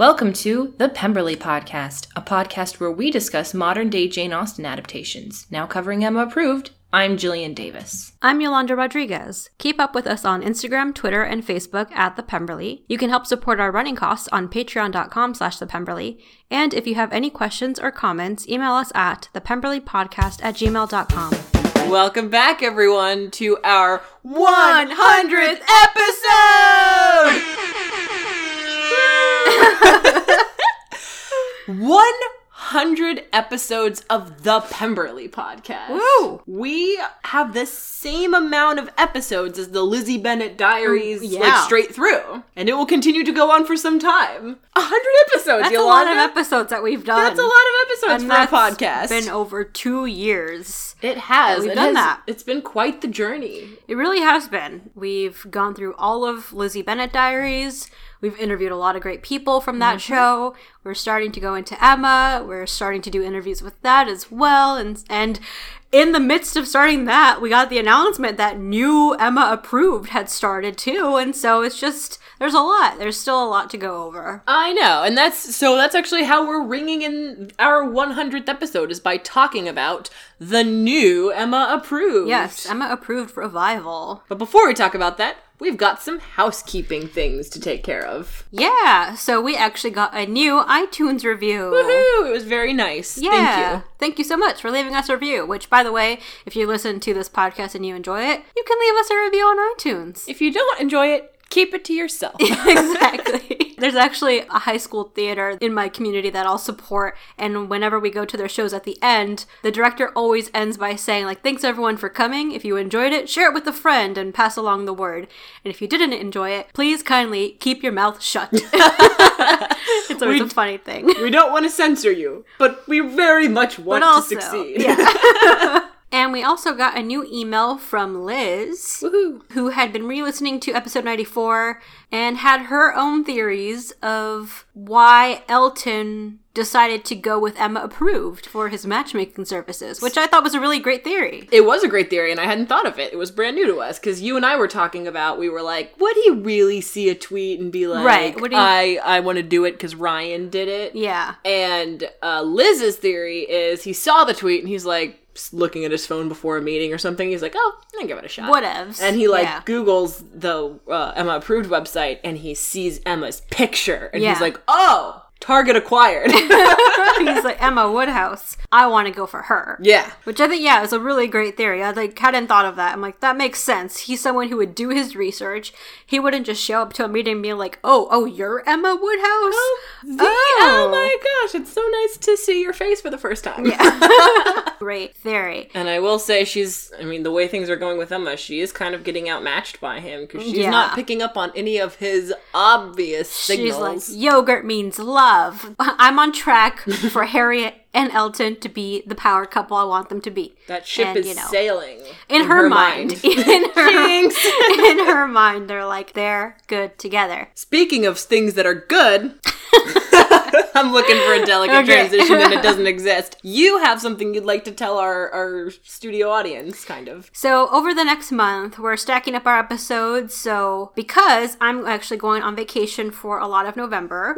Welcome to the Pemberley Podcast, a podcast where we discuss modern day Jane Austen adaptations. Now covering Emma approved, I'm Jillian Davis. I'm Yolanda Rodriguez. Keep up with us on Instagram, Twitter, and Facebook at The Pemberley. You can help support our running costs on patreon.com slash The Pemberley. And if you have any questions or comments, email us at thepemberleypodcast at gmail.com. Welcome back, everyone, to our 100th episode! 100 episodes of the Pemberley podcast. Woo! We have the same amount of episodes as the Lizzie Bennet Diaries, yeah. like straight through. And it will continue to go on for some time. 100 episodes, That's a lot of episodes that we've done. That's a lot of episodes and for a podcast. been over two years. it has. we've It done has- that. It's been quite the journey. It really has been. We've gone through all of Lizzie Bennet Diaries. We've interviewed a lot of great people from that mm-hmm. show. We're starting to go into Emma. We're starting to do interviews with that as well. And and in the midst of starting that, we got the announcement that new Emma approved had started too. And so it's just there's a lot. There's still a lot to go over. I know, and that's so that's actually how we're ringing in our 100th episode is by talking about the new Emma approved. Yes, Emma approved revival. But before we talk about that, we've got some housekeeping things to take care of. Yeah, so we actually got a new iTunes review. Woohoo! It was very nice. Yeah. Thank you. Thank you so much for leaving us a review. Which, by the way, if you listen to this podcast and you enjoy it, you can leave us a review on iTunes. If you don't enjoy it, keep it to yourself. exactly. There's actually a high school theater in my community that I'll support, and whenever we go to their shows at the end, the director always ends by saying, like, thanks everyone for coming. If you enjoyed it, share it with a friend and pass along the word. And if you didn't enjoy it, please kindly keep your mouth shut. it's always We- a funny thing. we don't want to censor you, but we very much want also, to succeed. yeah. And we also got a new email from Liz, Woohoo. who had been re listening to episode 94 and had her own theories of why Elton decided to go with Emma approved for his matchmaking services, which I thought was a really great theory. It was a great theory, and I hadn't thought of it. It was brand new to us because you and I were talking about. We were like, "Would he really see a tweet and be like, Right, would he- I I want to do it because Ryan did it?" Yeah. And uh, Liz's theory is he saw the tweet and he's like looking at his phone before a meeting or something. He's like, "Oh, I'm gonna give it a shot." Whatevs. And he like Yeah. Google's the uh, Emma approved website and he sees Emma's picture and Yeah. he's like, "Oh, target acquired." He's like, Emma Woodhouse, I want to go for her. yeah. Which I think, yeah, is a really great theory. I like hadn't thought of that. I'm like, that makes sense. He's someone who would do his research. He wouldn't just show up to a meeting and be like, "Oh, oh, you're Emma Woodhouse." Oh, the- oh. oh my gosh, it's so nice to see your face for the first time. Yeah. great theory. And I will say she's, I mean, the way things are going with Emma, she is kind of getting outmatched by him because she's Yeah. not picking up on any of his obvious signals. She's like, "Yogurt means love." I'm on track for Harriet and Elton to be the power couple I want them to be. that ship And, is you know, sailing. In, her, mind, in her, in her mind, they're like they're good together. Speaking of things that are good, I'm looking for a delicate Okay. transition and it doesn't exist. You have something you'd like to tell our, our studio audience, kind of. So, over the next month, we're stacking up our episodes. So, because I'm actually going on vacation for a lot of November,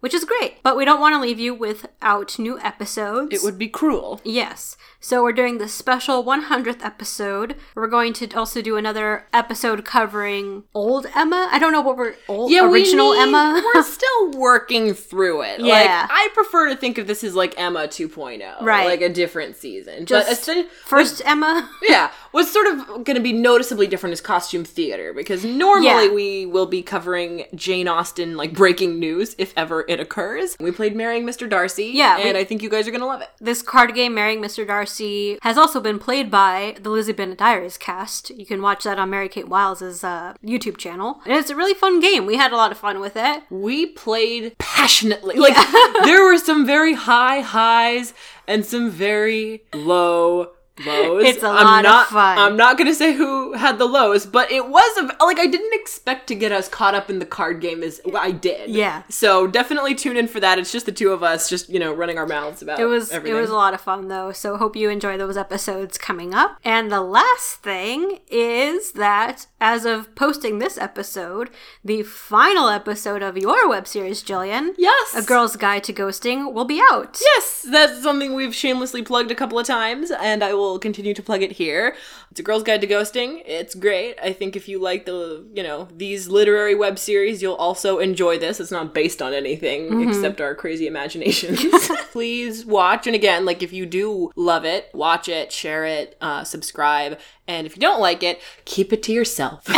which is great, but we don't want to leave you without new episodes. It would be cruel. Yes. So, we're doing the special 100th episode. We're going to also do another episode covering old Emma. I don't know what we're old Yeah, we original need- Emma. We're still working through it. Like Yeah. I prefer to think of this as like Emma 2.0, Right. Like a different season. Just but First Emma. yeah, what's sort of going to be noticeably different is costume theater because normally Yeah. we will be covering Jane Austen like breaking news if ever it occurs. We played Marrying Mr. Darcy, Yeah, we- and I think you guys are going to love it. This card game, Marrying Mr. Darcy, has also been played by the Lizzie Bennet Diaries cast. You can watch that on Mary Kate Wiles' uh, YouTube channel. And it's a really fun game. We had a lot of fun with it. we played passionately. Like there were some very high highs and some very low lows. It's a I'm lot of fun. I'm not gonna say who had the lows, but it was a, like I didn't expect to get as caught up in the card game as well, I did. Yeah. So definitely tune in for that. It's just the two of us, just you know, running our mouths about It was everything. it was a lot of fun though, so hope you enjoy those episodes coming up. And the last thing is that as of posting this episode, the final episode of your web series, Jillian, yes, A Girl's Guide to Ghosting, will be out. Yes, that's something we've shamelessly plugged a couple of times, and I will continue to plug it here. It's a girl's guide to ghosting. It's great. I think if you like the, you know, these literary web series, you'll also enjoy this. It's not based on anything except our crazy imaginations. Please watch, and again, like if you do love it, watch it, share it, uh, subscribe, and if you don't like it, keep it to yourself.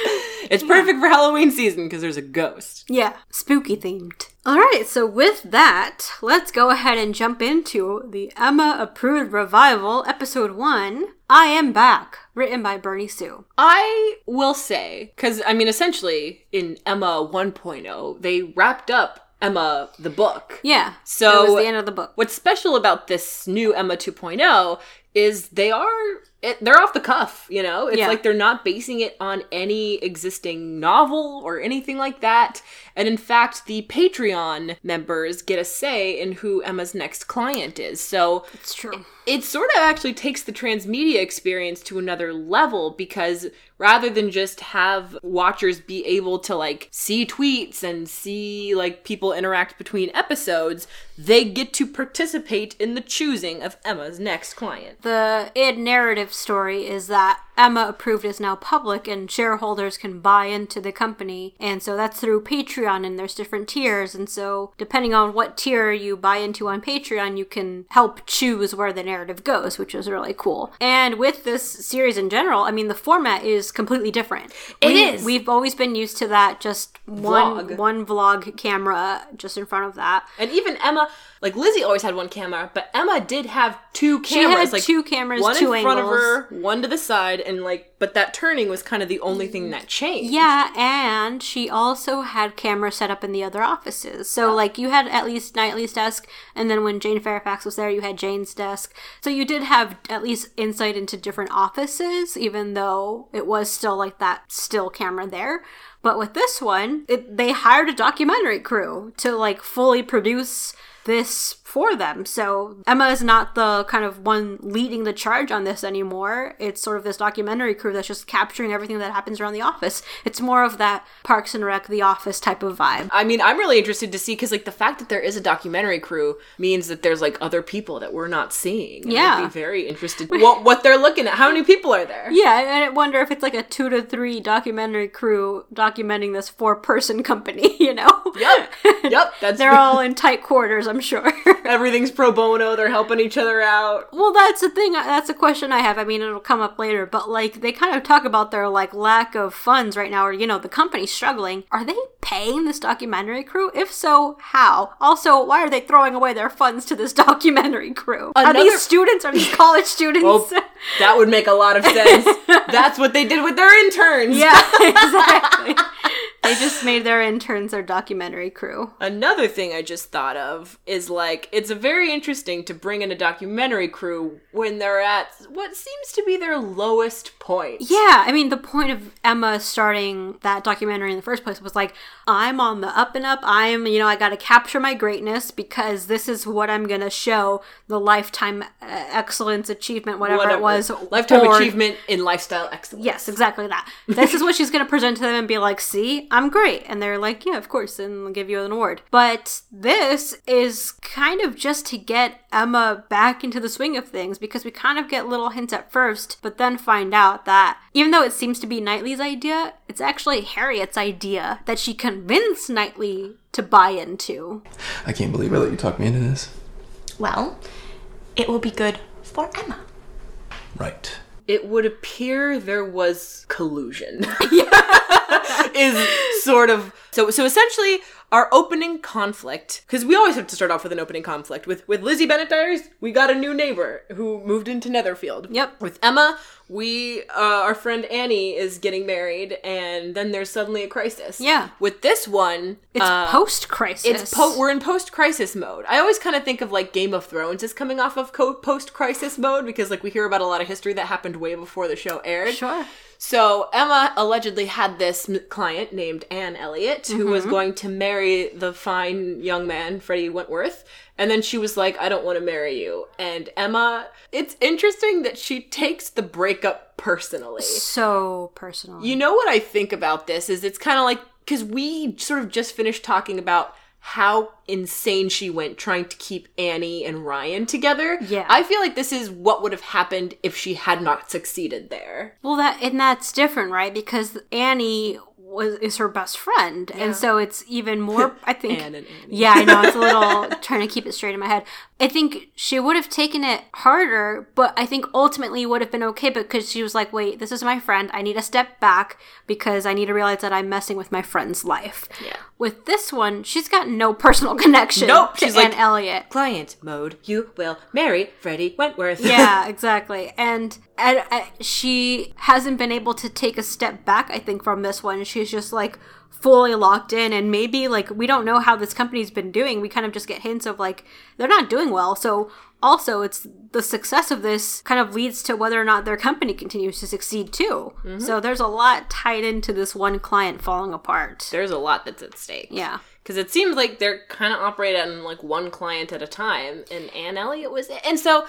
it's perfect for Halloween season because there's a ghost. Yeah, spooky themed. All right, so with that, let's go ahead and jump into the Emma approved revival, episode 1. I Am Back, written by Bernie Su. I will say, because I mean, essentially in Emma 1.0, they wrapped up Emma the book. Yeah, So- it was the end of the book. What's special about this new Emma 2.0 is they are it, they're off the cuff, you know? It's Yeah. like they're not basing it on any existing novel or anything like that. And in fact, the Patreon members get a say in who Emma's next client is. So It's true. it sort of actually takes the transmedia experience to another level because rather than just have watchers be able to like see tweets and see like people interact between episodes, they get to participate in the choosing of Emma's next client. The id narrative story is that Emma Approved is now public and shareholders can buy into the company. And so that's through Patreon and there's different tiers. And so depending on what tier you buy into on Patreon, you can help choose where the narrative goes, which is really cool. And with this series in general, I mean, the format is completely different. It we, is. We've always been used to that, just one, Vlog. one vlog camera just in front of that. And even Emma, like Lizzie always had one camera, but Emma did have two cameras. She had like two cameras, one two in front angles. of her, one to the side, and like, but that turning was kind of the only thing that changed. Yeah, and she also had cameras set up in the other offices. So, like, you had at least Knightley's desk, and then when Jane Fairfax was there, you had Jane's desk. So, you did have at least insight into different offices, even though it was still like that still camera there. But with this one, it, they hired a documentary crew to like fully produce this for them. So Emma is not the kind of one leading the charge on this anymore. It's sort of this documentary crew that's just capturing everything that happens around the office. It's more of that Parks and Rec, The Office type of vibe. I mean, I'm really interested to see because, like, the fact that there is a documentary crew means that there's like other people that we're not seeing. And Yeah. I'd be very interested what what they're looking at. How many people are there? Yeah, and I wonder if it's like a two to three documentary crew documenting this four person company, you know? Yep, yep. That's They're all in tight quarters, I'm sure. everything's pro bono. They're helping each other out. Well, that's the thing. That's a question I have. I mean, it'll come up later, but like they kind of talk about their like lack of funds right now, or you know, the company's struggling. Are they paying this documentary crew? If so, how? Also, why are they throwing away their funds to this documentary crew? are these students? Are these college students? Well, that would make a lot of sense. That's what they did with their interns. yeah, exactly. They just made their interns their documentary crew. Another thing I just thought of is like it's very interesting to bring in a documentary crew when they're at what seems to be their lowest point. Yeah, I mean, the point of Emma starting that documentary in the first place was like, I'm on the up and up. I'm, you know, I got to capture my greatness because this is what I'm going to show the lifetime uh, excellence achievement, whatever, it was. Lifetime board. achievement in lifestyle excellence. Yes, exactly that. This is what she's going to present to them and be like, see, I'm great. And they're like, yeah, of course, and give you an award. But this is kind of just to get Emma back into the swing of things because we kind of get little hints at first, but then find out that even though it seems to be Knightley's idea, it's actually Harriet's idea that she convinced Knightley to buy into. I can't believe I let you talk me into this. Well, it will be good for Emma. Right. It would appear there was collusion. is sort of so so essentially our opening conflict, because we always have to start off with an opening conflict. With with Lizzie Bennet Diaries, we got a new neighbor who moved into Netherfield. Yep. With Emma, we uh, our friend Annie is getting married, and then there's suddenly a crisis. Yeah. With this one, It's uh, post crisis. it's po- we're in post crisis mode. I always kind of think of like Game of Thrones as coming off of co- post crisis mode because like we hear about a lot of history that happened way before the show aired. Sure. So Emma allegedly had this m- client named Anne Elliot who was mm-hmm. going to marry the fine young man Freddie Wentworth, and then she was like, "I don't want to marry you." And Emma, it's interesting that she takes the breakup personally. So personal. You know what I think about this is it's kind of like because we sort of just finished talking about how insane she went trying to keep Annie and Ryan together. Yeah. I feel like this is what would have happened if she had not succeeded there. Well, that and that's different, right? Because Annie was is her best friend, and so it's even more. I think. Anne and Annie. Yeah, I know it's a little trying to keep it straight in my head. I think she would have taken it harder, but I think ultimately would have been okay because she was like, "Wait, this is my friend. I need to step back because I need to realize that I'm messing with my friend's life." Yeah. With this one, she's got no personal connection Nope, she's Anne like- Elliot. Client mode, you will marry Freddie Wentworth. yeah, exactly. And, and uh, she hasn't been able to take a step back, I think, from this one. She's just like fully locked in, and maybe like we don't know how this company's been doing. We kind of just get hints of like they're not doing well. So also, it's the success of this kind of leads to whether or not their company continues to succeed too. So there's a lot tied into this one client falling apart. There's a lot that's at stake. Yeah. Because it seems like they're kind of operating on like one client at a time, and Anne Elliot was it. And so,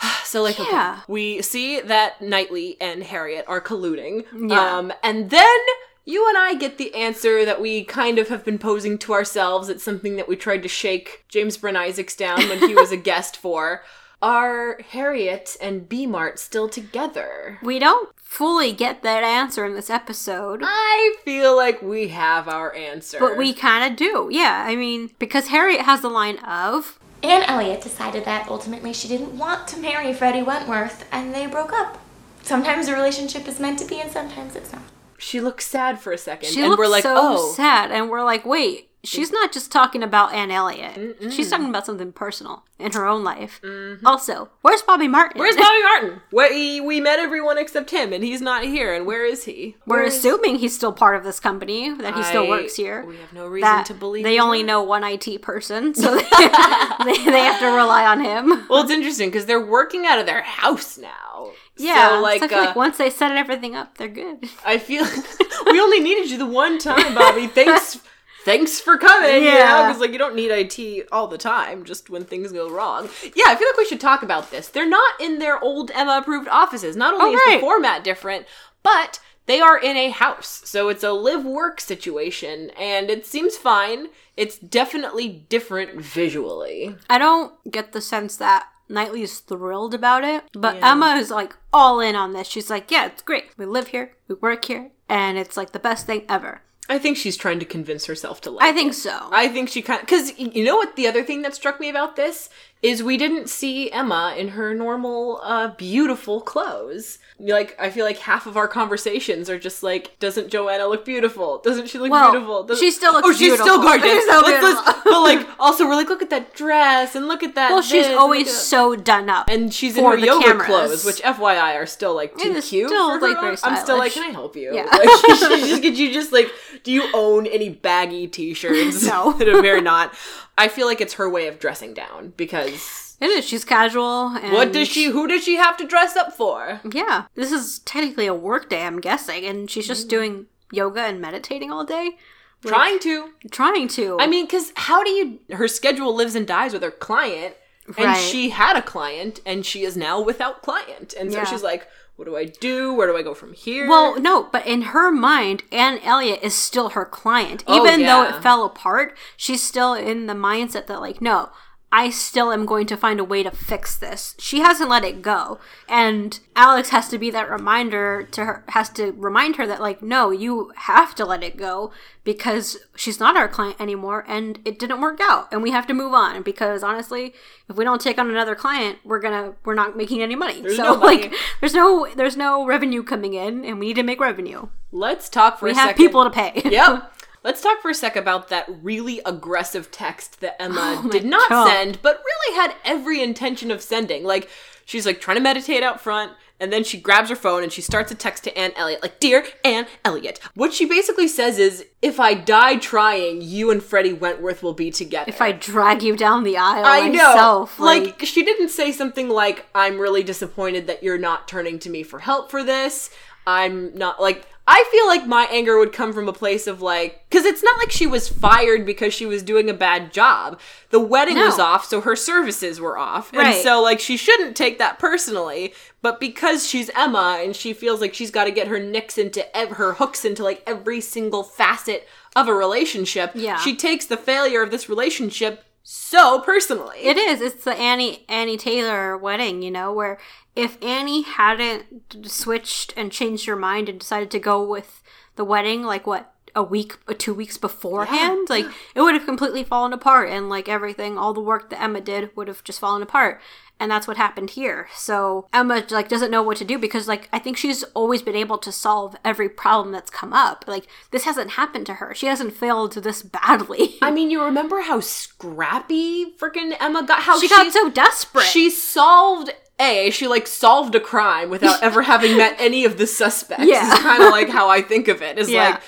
so like, okay, we see that Knightley and Harriet are colluding. Yeah. Um, and then you and I get the answer that we kind of have been posing to ourselves. It's something that we tried to shake James Brent Isaacs down when he was a guest for. Are Harriet and B Mart still together? We don't fully get that answer in this episode. I feel like we have our answer. But we kind of do. Yeah, I mean, because Harriet has the line of, Anne Elliot decided that ultimately she didn't want to marry Freddie Wentworth, and they broke up. Sometimes a relationship is meant to be, and sometimes it's not. she looks sad for a second, she and looks we're like, so oh, sad. And we're like, wait, she's not just talking about Anne Elliot. She's talking about something personal in her own life. Also, where's Bobby Martin? Mm-hmm. Where's Bobby Martin? We, we met everyone except him, and he's not here. And where is he? We're Where is- assuming he's still part of this company, that he still works here. We have no reason that to believe they only not. know one IT person, so they, they, they have to rely on him. Well, it's interesting because they're working out of their house now. Yeah, so, like, so I uh, like once they set everything up, they're good. I feel we only needed you the one time, Bobby. Thanks, thanks for coming. Yeah, Yeah. because like you don't need IT all the time, just when things go wrong. Yeah, I feel like we should talk about this. They're not in their old Emma approved offices. Not only Oh, is the format different, but they are in a house, so it's a live work situation, and it seems fine. It's definitely different visually. I don't get the sense that Knightley is thrilled about it, but Emma is like all in on this. She's like, "Yeah, it's great. We live here, we work here, and it's like the best thing ever." I think she's trying to convince herself to like. I think it. so. I think she kind of because you know what the other thing that struck me about this is we didn't see Emma in her normal, uh, beautiful clothes. Like I feel like half of our conversations are just like, doesn't Joanna look beautiful? Doesn't she look Well, beautiful? Doesn't- she still looks oh, she's still gorgeous. She's so Let's- let's- but like, also we're like, look at that dress and look at that. well, she's this, and always so done up, and she's in her yoga cameras. clothes, which FYI are still like too cute. still, for like, I'm still like, can I help you? Yeah. Like, she just, could you just like, do you own any baggy t-shirts? No. that are very not. I feel like it's her way of dressing down because it is. She's casual. And what does she? Who does she have to dress up for? Yeah, this is technically a work day, I'm guessing, and she's Mm. just doing yoga and meditating all day, Trying to. trying to. I mean, because how do you? Her schedule lives and dies with her client, and Right. she had a client, and she is now without client, and so Yeah. she's like, "What do I do? Where do I go from here?" Well, no, but in her mind, Anne Elliot is still her client. Oh, Even though it fell apart, she's still in the mindset that, like, no, I still am going to find a way to fix this. She hasn't let it go. And Alex has to be that reminder to her, has to remind her that, like, no, you have to let it go because she's not our client anymore and it didn't work out and we have to move on because honestly if we don't take on another client we're gonna we're not making any money There's so no money. like there's no there's no revenue coming in and we need to make revenue let's talk for we a have second. people to pay yep. Let's talk for a sec about that really aggressive text that Emma Oh did not God. send, but really had every intention of sending. Like, she's like trying to meditate out front, and then she grabs her phone and she starts a text to Anne Elliot, like, Dear Anne Elliot. What she basically says is, If I die trying, you and Freddie Wentworth will be together. If I drag you down the aisle I know. myself, like, she didn't say something like, I'm really disappointed that you're not turning to me for help for this. I'm not like I feel like my anger would come from a place of like cuz it's not like she was fired because she was doing a bad job. The wedding was off, so her services were off. And so like she shouldn't take that personally, but because she's Emma and she feels like she's got to get her nicks into ev- her hooks into like every single facet of a relationship, Yeah. she takes the failure of this relationship so personally. It is. It's the Annie Annie Taylor wedding, you know, where if Annie hadn't switched and changed her mind and decided to go with the wedding, like what a week or two weeks beforehand, like it would have completely fallen apart, and like everything, all the work that Emma did would have just fallen apart. And that's what happened here. So Emma like doesn't know what to do because like I think she's always been able to solve every problem that's come up. Like this hasn't happened to her. She hasn't failed this badly. I mean, you remember how scrappy freaking Emma got? How she got so desperate. She solved a. She like solved a crime without ever having met any of the suspects. Yeah. is kind of like how I think of it. Is Yeah. like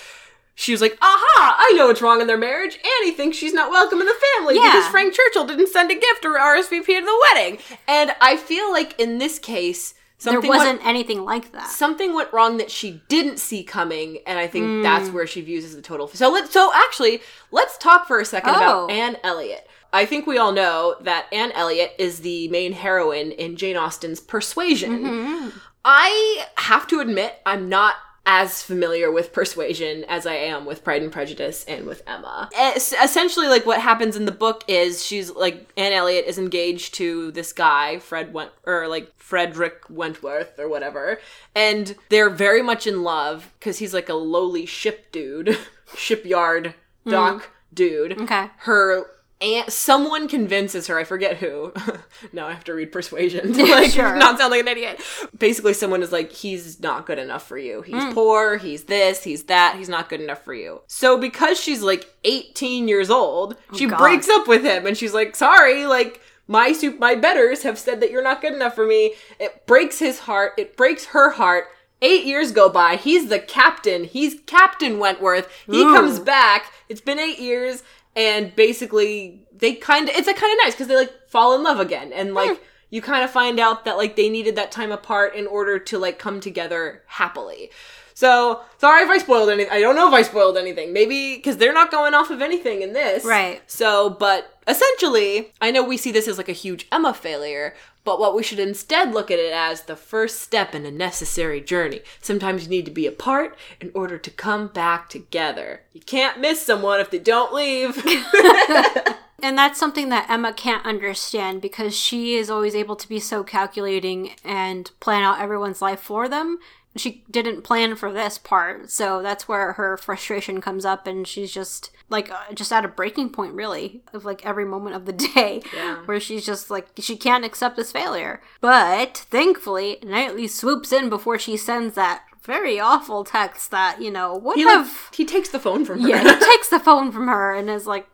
she was like, "Aha! I know what's wrong in their marriage. Annie thinks she's not welcome in the family Yeah. because Frank Churchill didn't send a gift or RSVP to the wedding." And I feel like in this case, there something went- wasn't anything like that. something went wrong that she didn't see coming, and I think Hmm. that's where she views as the total. So let's so actually let's talk for a second Oh. about Anne Elliot. I think we all know that Anne Elliot is the main heroine in Jane Austen's Persuasion. Mm-hmm. I have to admit, I'm not as familiar with Persuasion as I am with Pride and Prejudice and with Emma. Es- essentially, like what happens in the book is she's like Anne Elliot is engaged to this guy, Fred Went or like Frederick Wentworth or whatever, and they're very much in love because he's like a lowly ship dude, shipyard hmm. dock dude. Okay. Her aunt, someone convinces her. I forget who. now I have to read Persuasion. to, like, Sure. not sound like an idiot. Basically, someone is like, he's not good enough for you. He's hmm. poor. He's this. He's that. He's not good enough for you. So because she's like 18 years old, oh, she God. breaks up with him, and she's like, sorry, like. My soup, my betters have said that you're not good enough for me. It breaks his heart. It breaks her heart. Eight years go by. He's the captain. He's Captain Wentworth. He Ooh. comes back. It's been eight years, and basically they kind of it's like kind of nice because they like fall in love again, and like hmm. you kind of find out that like they needed that time apart in order to like come together happily. So sorry if I spoiled anything. I don't know if I spoiled anything. Maybe because they're not going off of anything in this, Right. So, but essentially, I know we see this as like a huge Emma failure, but what we should instead look at it as the first step in a necessary journey. Sometimes you need to be apart in order to come back together. You can't miss someone if they don't leave. And that's something that Emma can't understand because she is always able to be so calculating and plan out everyone's life for them. She didn't plan for this part, so that's where her frustration comes up, and she's just like uh, just at a breaking point, really, of like every moment of the day, where she's just like she can't accept this failure. But thankfully, Knightley swoops in before she sends that very awful text that you know would he, like, have he takes the phone from her. yeah, he takes the phone from her and is like,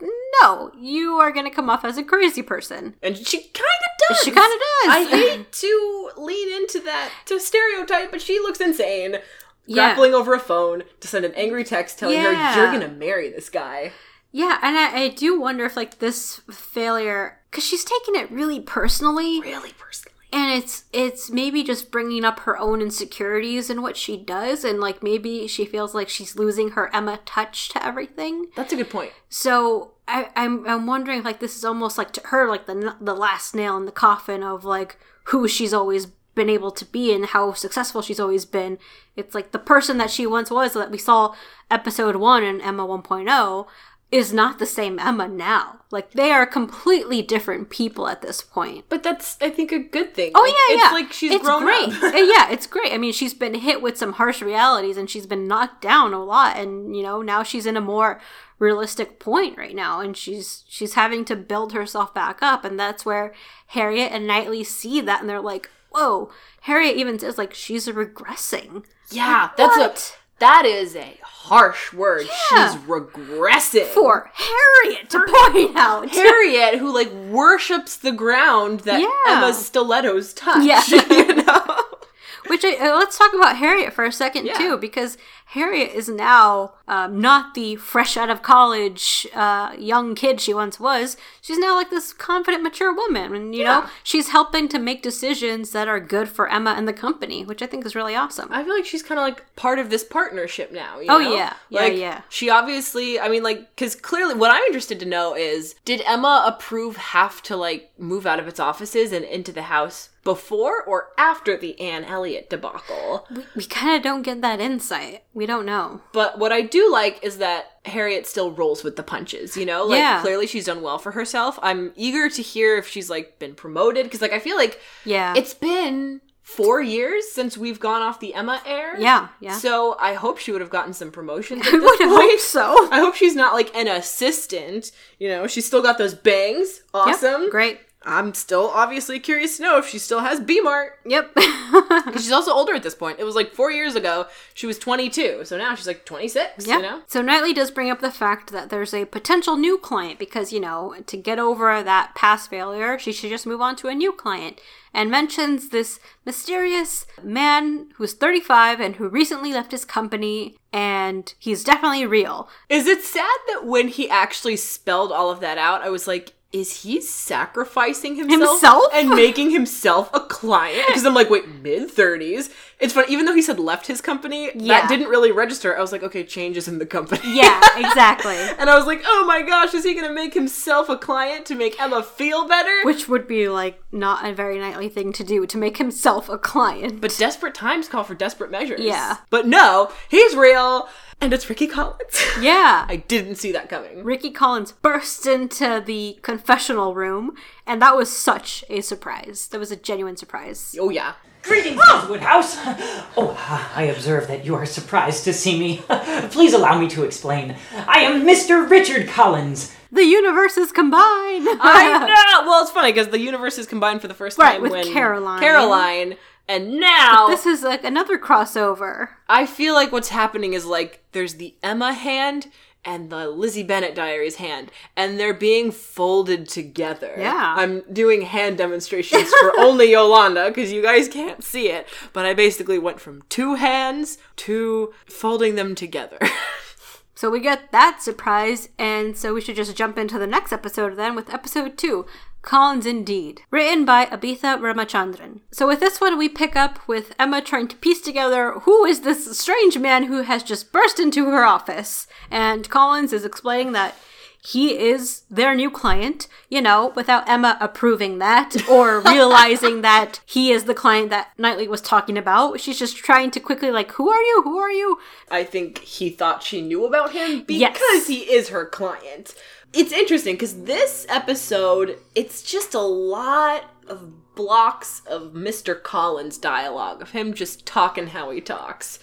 "No, you are going to come off as a crazy person." And she kind of does. She kinda does. I hate to lean into that to stereotype, but she looks insane. Yeah. Grappling over a phone to send an angry text telling Yeah. her you're gonna marry this guy. Yeah, and I, I do wonder if like this failure, because she's taking it really personally, Really personally. and it's it's maybe just bringing up her own insecurities in what she does, and like maybe she feels like she's losing her Emma touch to everything. That's a good point. So I, I'm I'm wondering if like this is almost like to her like the the last nail in the coffin of like who she's always been able to be and how successful she's always been. It's like the person that she once was that we saw episode one in Emma 1.0 is not the same Emma now. Like they are completely different people at this point. But that's I think a good thing. Oh Like, yeah, it's yeah. like she's it's grown great. up. Yeah, it's great. I mean, she's been hit with some harsh realities, and she's been knocked down a lot. And you know, now she's in a more realistic point right now, and she's she's having to build herself back up. And that's where Harriet and Knightley see that, and they're like, "Whoa!" Harriet even says like she's regressing. yeah, that's What? a That is a harsh word. Yeah. She's regressing. For Harriet to point out. Harriet, who like worships the ground that Yeah. Emma's stilettos touch. Yeah. you know? Which I, uh, let's talk about Harriet for a second Yeah. too, because Harriet is now um, not the fresh out of college uh, young kid she once was. She's now like this confident, mature woman, and you know she's helping to make decisions that are good for Emma and the company, which I think is really awesome. I feel like she's kind of like part of this partnership now. You Oh, know? yeah. Yeah, like, yeah. She obviously, I mean, like, because clearly, what I'm interested to know is, did Emma approve have to like move out of its offices and into the house before or after the Anne Elliot debacle? we we kind of don't get that insight. We don't know. But what I do like is that Harriet still rolls with the punches, you know? Like Yeah. clearly she's done well for herself. I'm eager to hear if she's like been promoted because like I feel like Yeah. it's been 4 years since we've gone off the Emma air. Yeah, yeah. So I hope she would have gotten some promotions at I would point. hope so. I hope she's not like an assistant, you know? She's still got those bangs. Awesome. Yep, great. I'm still obviously curious to know if she still has B-Mart. Yep. Because she's also older at this point. It was like four years ago. She was 22. So now she's like 26, Yeah. you know? So Knightley does bring up the fact that there's a potential new client because, you know, to get over that past failure, she should just move on to a new client. And mentions this mysterious man who's 35 and who recently left his company, and he's definitely real. Is it sad that when he actually spelled all of that out, I was like, is he sacrificing himself, Himself? and making himself a client? Because I'm like, wait, mid 30s. It's funny, even though he said left his company, Yeah. that didn't really register. I was like, okay, changes in the company. Yeah, exactly. and I was like, oh my gosh, is he going to make himself a client to make Emma feel better? Which would be like not a very Knightley thing to do to make himself a client. But desperate times call for desperate measures. Yeah. But no, he's real, and it's Ricky Collins. yeah. I didn't see that coming. Ricky Collins burst into the confessional room, and that was such a surprise. That was a genuine surprise. Oh, yeah. Greetings, Miss Woodhouse. Oh, uh, I observe that you are surprised to see me. Please allow me to explain. I am Mr. Richard Collins. The universes combine. I know. Well, it's funny because the universe is combined for the first Right, time with when Caroline. Caroline, and now this is like another crossover. I feel like what's happening is like there's the Emma hand and the Lizzie Bennet Diaries hand, and they're being folded together. Yeah. I'm doing hand demonstrations for only Yolanda because you guys can't see it, but I basically went from two hands to folding them together. So we get that surprise, and so we should just jump into the next episode then with episode two. Collins Indeed, written by Abitha Ramachandran. So, with this one, we pick up with Emma trying to piece together who is this strange man who has just burst into her office. And Collins is explaining that he is their new client, you know, without Emma approving that or realizing that he is the client that Knightley was talking about. She's just trying to quickly, like, who are you? Who are you? I think he thought she knew about him because Yes. he is her client. It's interesting because this episode, it's just a lot of blocks of Mr. Collins dialogue, of him just talking how he talks.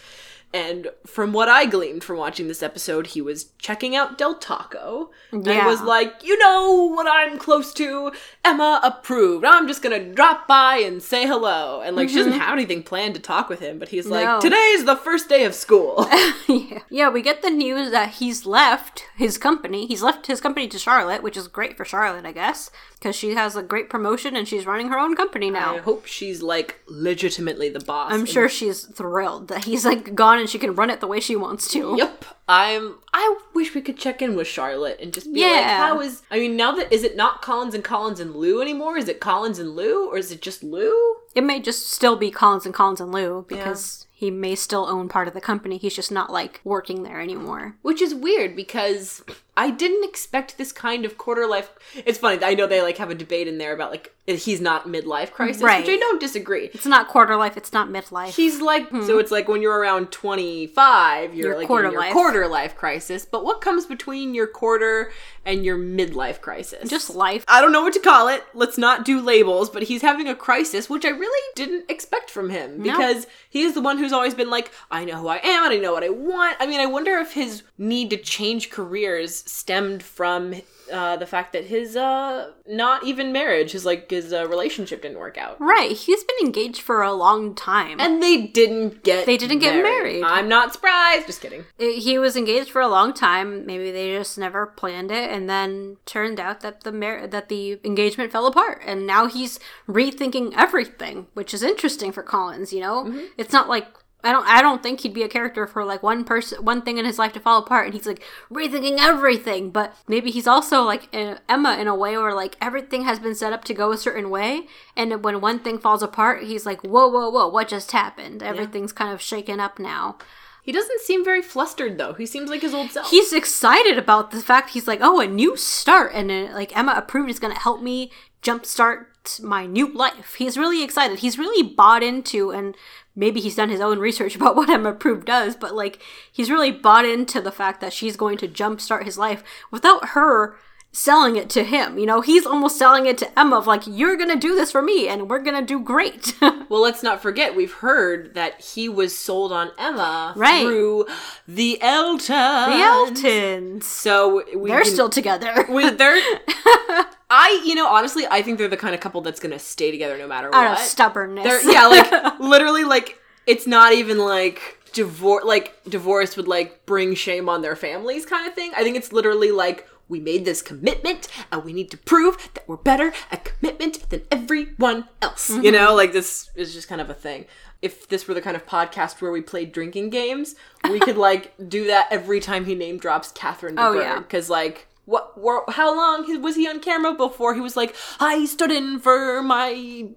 And from what I gleaned from watching this episode, he was checking out Del Taco and Yeah. was like, you know what I'm close to? Emma approved. I'm just gonna drop by and say hello. And like, she doesn't mm-hmm. have anything planned to talk with him, but he's like, No. today's the first day of school. yeah. yeah, we get the news that he's left his company. He's left his company to Charlotte, which is great for Charlotte, I guess, because she has a great promotion and she's running her own company now. I hope she's like legitimately the boss. I'm sure she's thrilled that he's like gone and she can run it the way she wants to. Yep. I'm. I wish we could check in with Charlotte and just be like, Yeah. "How is?" I mean, now that is it not Collins and Collins and Lou anymore? Is it Collins and Lou, or is it just Lou? It may just still be Collins and Collins and Lou because he may still own part of the company. He's just not like working there anymore. Which is weird because I didn't expect this kind of quarter life. It's funny. I know they like have a debate in there about like he's not midlife crisis, Right. which I don't disagree. It's not quarter life, it's not midlife. He's like, hmm. so it's like when you're around 25, you're Your like quarter in your life. quarter life crisis. But what comes between your quarter and your midlife crisis? just life. I don't know what to call it. Let's not do labels, but he's having a crisis, which I really didn't expect from him because he is the one who's who's always been like, I know who I am and I know what I want. I mean, I wonder if his need to change careers stemmed from uh, the fact that his uh not even marriage, his like his uh, relationship didn't work out. Right. He's been engaged for a long time. And they didn't get They didn't get married. I'm not surprised. Just kidding. It- he was engaged for a long time. Maybe they just never planned it, and then turned out that the mar- that the engagement fell apart, and now he's rethinking everything, which is interesting for Collins. You know, Mm-hmm. it's not like. I don't. I don't think he'd be a character for like one person, one thing in his life to fall apart, and he's like rethinking everything. But maybe he's also like Emma in a way where like everything has been set up to go a certain way, and when one thing falls apart, he's like, "Whoa, whoa, whoa! What just happened? Everything's kind of shaken up now." He doesn't seem very flustered though. He seems like his old self. he's excited about the fact he's like, oh, a new start, and uh, like Emma approved is going to help me jumpstart my new life. He's really excited. He's really bought into, and maybe he's done his own research about what Emma approved does, but like he's really bought into the fact that she's going to jumpstart his life without her selling it to him. You know, he's almost selling it to Emma of like, you're going to do this for me, and we're going to do great. Well, let's not forget we've heard that he was sold on Emma Right. through the Eltons. the Eltons. So we They're still together. we, they're. I, you know, honestly, I think they're the kind of couple that's gonna stay together no matter Out what. of stubbornness. They're yeah, like literally, like it's not even like divorce. Like divorce would like bring shame on their families, kind of thing. I think it's literally like we made this commitment, and we need to prove that we're better at commitment than everyone else. You know, like this is just kind of a thing. If this were the kind of podcast where we played drinking games, we could like do that every time he name drops Catherine de Oh, yeah. because like what were, how long was he on camera before he was like i stood in for my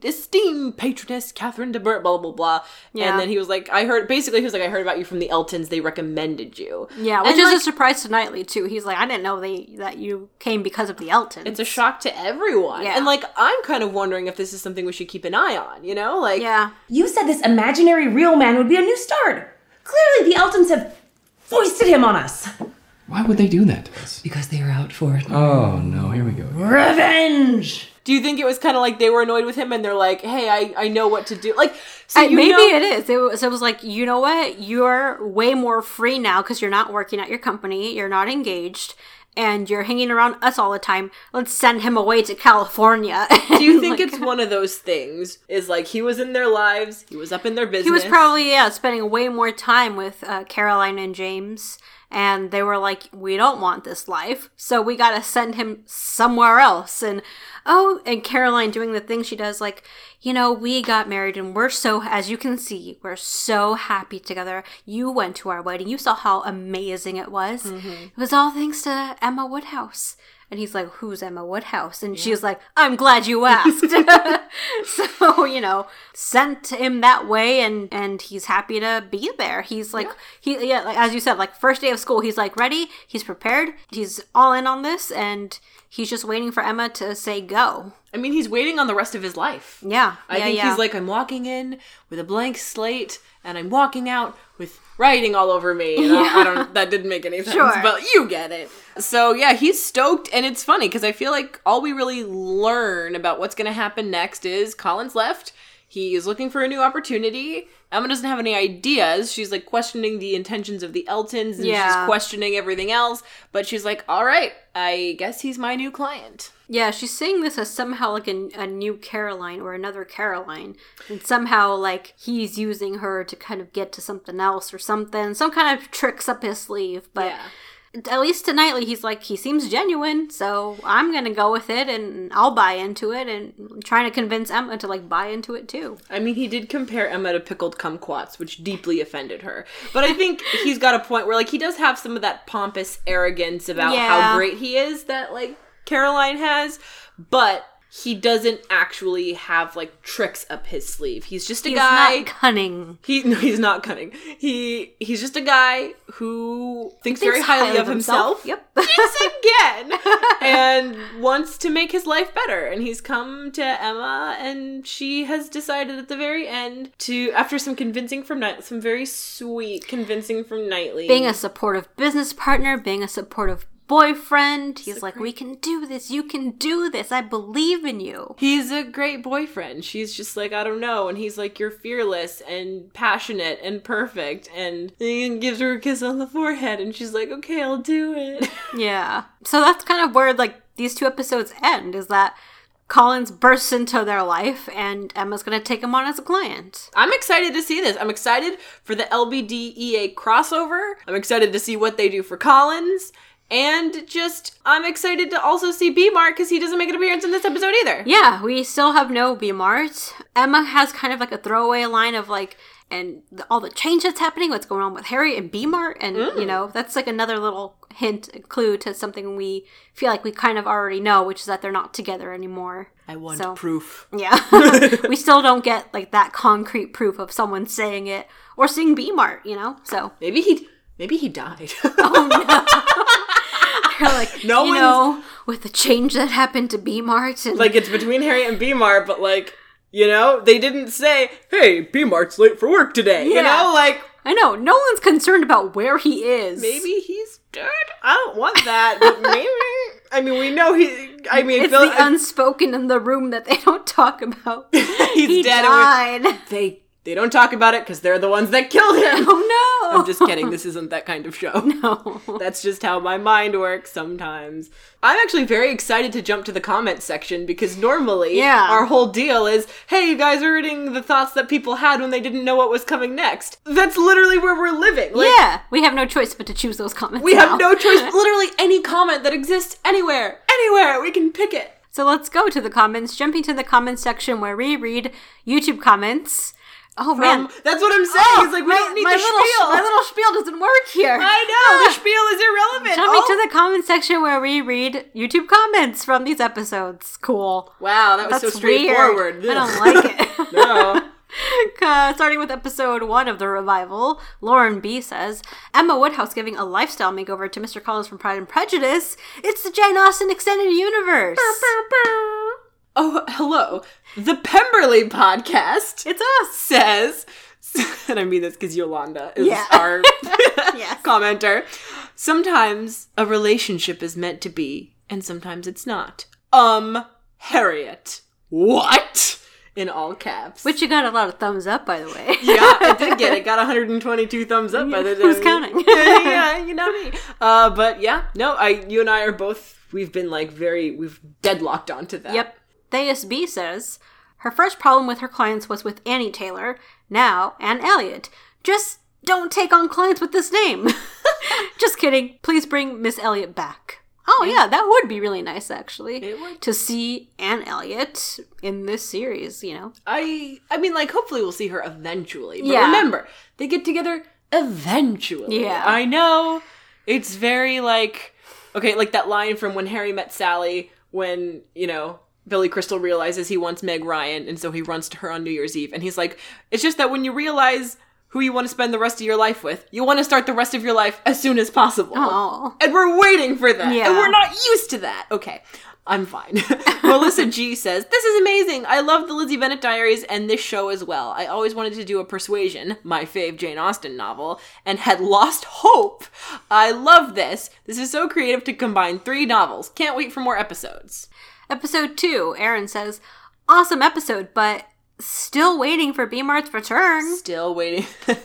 esteemed patroness catherine de Bourgh, blah blah blah Yeah. and then he was like i heard basically he was like i heard about you from the eltons they recommended you Yeah, which And, is like, a surprise to Knightley too. He's like, I didn't know they that you came because of the eltons it's a shock to everyone Yeah. and like i'm kind of wondering if this is something we should keep an eye on you know like yeah. You said this imaginary real man would be a new start. Clearly, the Eltons have foisted him on us. Why would they do that to us? Because they are out for it. Oh no, here we go. Revenge! do you think it was kind of like they were annoyed with him and they're like hey i i know what to do like so I- you maybe know- it is. It was, it was like, you know what? You're way more free now because you're not working at your company. You're not engaged. And you're hanging around us all the time. Let's send him away to California. do you think it's one of those things is like he was in their lives he was up in their business he was probably yeah spending way more time with uh, Caroline and James, and they were like, "We don't want this life, so we gotta send him somewhere else." And oh, and Caroline doing the thing she does, like, you know, we got married, and we're so, as you can see, we're so happy together. You went to our wedding, you saw how amazing it was. Mm-hmm. It was all thanks to Emma Woodhouse. And he's like, Who's Emma Woodhouse? And she was like, I'm glad you asked. so, you know, sent him that way and and he's happy to be there. He's like he yeah, like, as you said, like first day of school, he's like ready, he's prepared, he's all in on this, and he's just waiting for Emma to say go. i mean he's waiting on the rest of his life Yeah. I yeah, think yeah. he's like, I'm walking in with a blank slate, and I'm walking out with writing all over me. And I, I don't. That didn't make any sense, Sure. but you get it. So yeah, he's stoked, and it's funny because I feel like all we really learn about what's going to happen next is Collins left. He is looking for a new opportunity. Emma doesn't have any ideas. She's like questioning the intentions of the Eltons, and Yeah. she's questioning everything else. But she's like, "All right, I guess he's my new client." Yeah, she's saying this as somehow like a, a new Caroline or another Caroline. And somehow like he's using her to kind of get to something else or something. Some kind of tricks up his sleeve. But Yeah. At least to Knightley, he's like, he seems genuine. So I'm going to go with it and I'll buy into it. And I'm trying to convince Emma to like buy into it too. I mean, he did compare Emma to pickled kumquats, which deeply offended her. But I think he's got a point where, like, he does have some of that pompous arrogance about Yeah. how great he is that, like, Caroline has, but he doesn't actually have, like, tricks up his sleeve. He's just a He's guy. not cunning. he no, he's not cunning. He he's just a guy who thinks, very Thinks highly, of himself. Yep. Yes, again, and wants to make his life better. And he's come to Emma, and she has decided at the very end to, after some convincing from Night, some very sweet convincing from Knightley, being a supportive business partner, being a supportive boyfriend. He's like, we can do this. You can do this. I believe in you. He's a great boyfriend. She's just like, I don't know. And he's like, You're fearless and passionate and perfect. And he gives her a kiss on the forehead. And she's like, Okay, I'll do it. Yeah. So that's kind of where like these two episodes end. Is that Collins bursts into their life, and Emma's gonna take him on as a client. I'm excited to see this. I'm excited for the LBDEA crossover. I'm excited to see what they do for Collins. And just, I'm excited to also see B Mark because he doesn't make an appearance in this episode either. Yeah, we still have no B Mart. Emma has kind of like a throwaway line of like, and the, all the change that's happening, what's going on with Harry and B Mart, and you mm. know that's like another little hint, clue to something we feel like we kind of already know, which is that they're not together anymore. I want So- proof. Yeah, we still don't get like that concrete proof of someone saying it or seeing B Mart, you know. So Maybe he, maybe he died. Oh, they're like, No you know, with the change that happened to B Mart, and like it's between Harry and B Mart, but like, you know, they didn't say, "Hey, B Mart's late for work today." You know, like I know no one's concerned about where he is. maybe he's dead. I don't want that, but maybe. I mean, we know he. I mean, It's Phil, the unspoken in the room that they don't talk about. he's he dead. died. we- they they don't talk about it because they're the ones that killed him. Oh no! I'm just kidding. This isn't that kind of show. No. That's just how my mind works sometimes. I'm actually very excited to jump to the comments section because normally Yeah. our whole deal is, hey, you guys are reading the thoughts that people had when they didn't know what was coming next. That's literally where we're living. Like, yeah, we have no choice but to choose those comments. We now. have no choice. Literally any comment that exists anywhere, anywhere, we can pick it. So let's go to the comments. Jumping to the comments section where we read YouTube comments. Oh man, Um, that's what I'm saying. it's like we my, don't need my the little, spiel. My little spiel doesn't work here. I know the spiel is irrelevant. Jumping Oh. to the comment section where we read YouTube comments from these episodes. Cool. wow, that was That's so straightforward. weird. I don't like it. no. Uh, starting with episode one of the revival, Lauren B says Emma Woodhouse giving a lifestyle makeover to Mr. Collins from Pride and Prejudice. It's the Jane Austen extended universe. Oh, hello. The Pemberley podcast. It's us. says, and I mean this because Yolanda is Yeah. our commenter. Sometimes a relationship is meant to be, and sometimes it's not. Um, Harriet. What? In all caps. Which you got a lot of thumbs up, by the way. yeah, I did get it. Got 122 thumbs up by the Who's time- counting? yeah, yeah, you know me. Uh, but yeah, no, I, you and I are both. We've been like very, we've deadlocked onto that. Yep. Thais B says her first problem with her clients was with Annie Taylor. Now, Anne Elliot. Just don't take on clients with this name. Just kidding. Please bring Miss Elliot back. Oh yeah, that would be really nice actually. It would. To see Anne Elliot in this series, you know. I I mean like hopefully we'll see her eventually. But Yeah. remember, they get together eventually. Yeah. I know. It's very like okay, like that line from when Harry met Sally when, you know, Billy Crystal realizes he wants Meg Ryan and so he runs to her on New Year's Eve and he's like, it's just that when you realize who you want to spend the rest of your life with, you want to start the rest of your life as soon as possible. Aw. And we're waiting for that. Yeah. And we're not used to that. Okay. I'm fine. Melissa G says, This is amazing. I love the Lizzie Bennet diaries and this show as well. I always wanted to do a Persuasion, my fave Jane Austen novel, and had lost hope. I love this. This is so creative to combine three novels. Can't wait for more episodes. Episode two, Aaron says, Awesome episode, but still waiting for B Mart's return. Still waiting.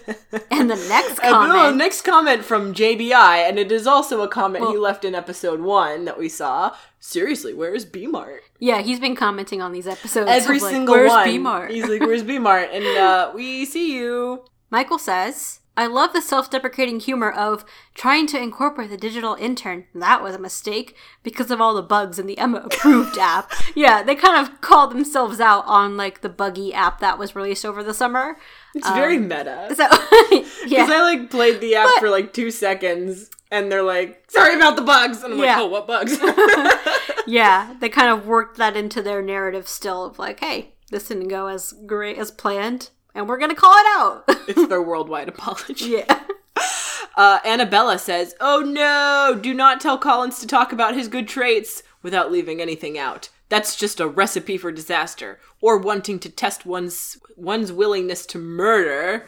And the next comment. next comment from JBI, and it is also a comment he left in episode one that we saw. Seriously, where is B Mart? yeah, he's been commenting on these episodes. Every like, single Where's one. B Mart? He's like, "Where's B Mart?" And uh, we see you. Michael says, I love the self deprecating humor of trying to incorporate the digital intern. That was a mistake because of all the bugs in the Emma approved app. Yeah, they kind of called themselves out on like the buggy app that was released over the summer. It's very um, meta. So, Because yeah. I like played the app for like two seconds, and they're like, "Sorry about the bugs," and I'm Yeah. like, "Oh, what bugs?" yeah, they kind of worked that into their narrative still of like, hey, this didn't go as great as planned, and we're gonna call it out. it's their worldwide apology. yeah. Uh, Annabella says, "Oh no! Do not tell Collins to talk about his good traits without leaving anything out. That's just a recipe for disaster, or wanting to test one's one's willingness to murder."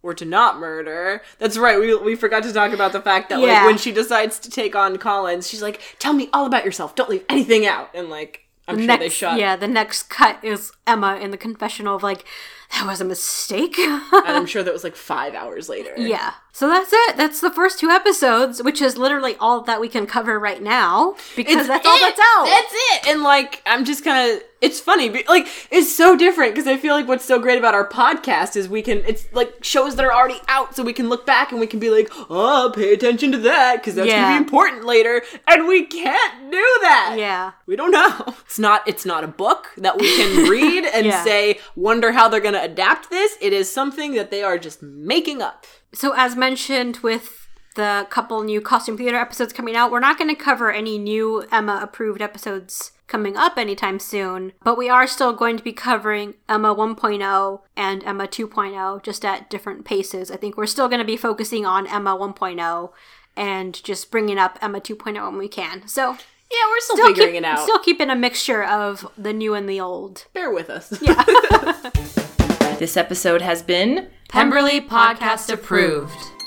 or to not murder. That's right. We, we forgot to talk about the fact that Yeah. like when she decides to take on Collins, she's like, "Tell me all about yourself. Don't leave anything out." And like, I'm The sure next, they shot. yeah, the next cut is Emma in the confessional of like, that was a mistake. and I'm sure that was like five hours later. yeah. So that's it. That's the first two episodes, which is literally all that we can cover right now because that's all that's out. That's it. And like, I'm just kind of. It's funny, be- like it's so different because I feel like what's so great about our podcast is we can. It's like shows that are already out, so we can look back and we can be like, oh, pay attention to that because that's Yeah. gonna be important later, and we can't do that. yeah. We don't know. It's not. It's not a book that we can read and Yeah. say, wonder how they're gonna adapt this. It is something that they are just making up. So, as mentioned with the couple new costume theater episodes coming out, we're not going to cover any new Emma approved episodes coming up anytime soon, but we are still going to be covering Emma 1.0 and Emma 2.0 just at different paces. I think we're still going to be focusing on Emma 1.0 and just bringing up Emma 2.0 when we can. So, Yeah, we're still, still figuring keep, it out. Still keeping a mixture of the new and the old. Bear with us. This episode has been Pemberley Podcast approved.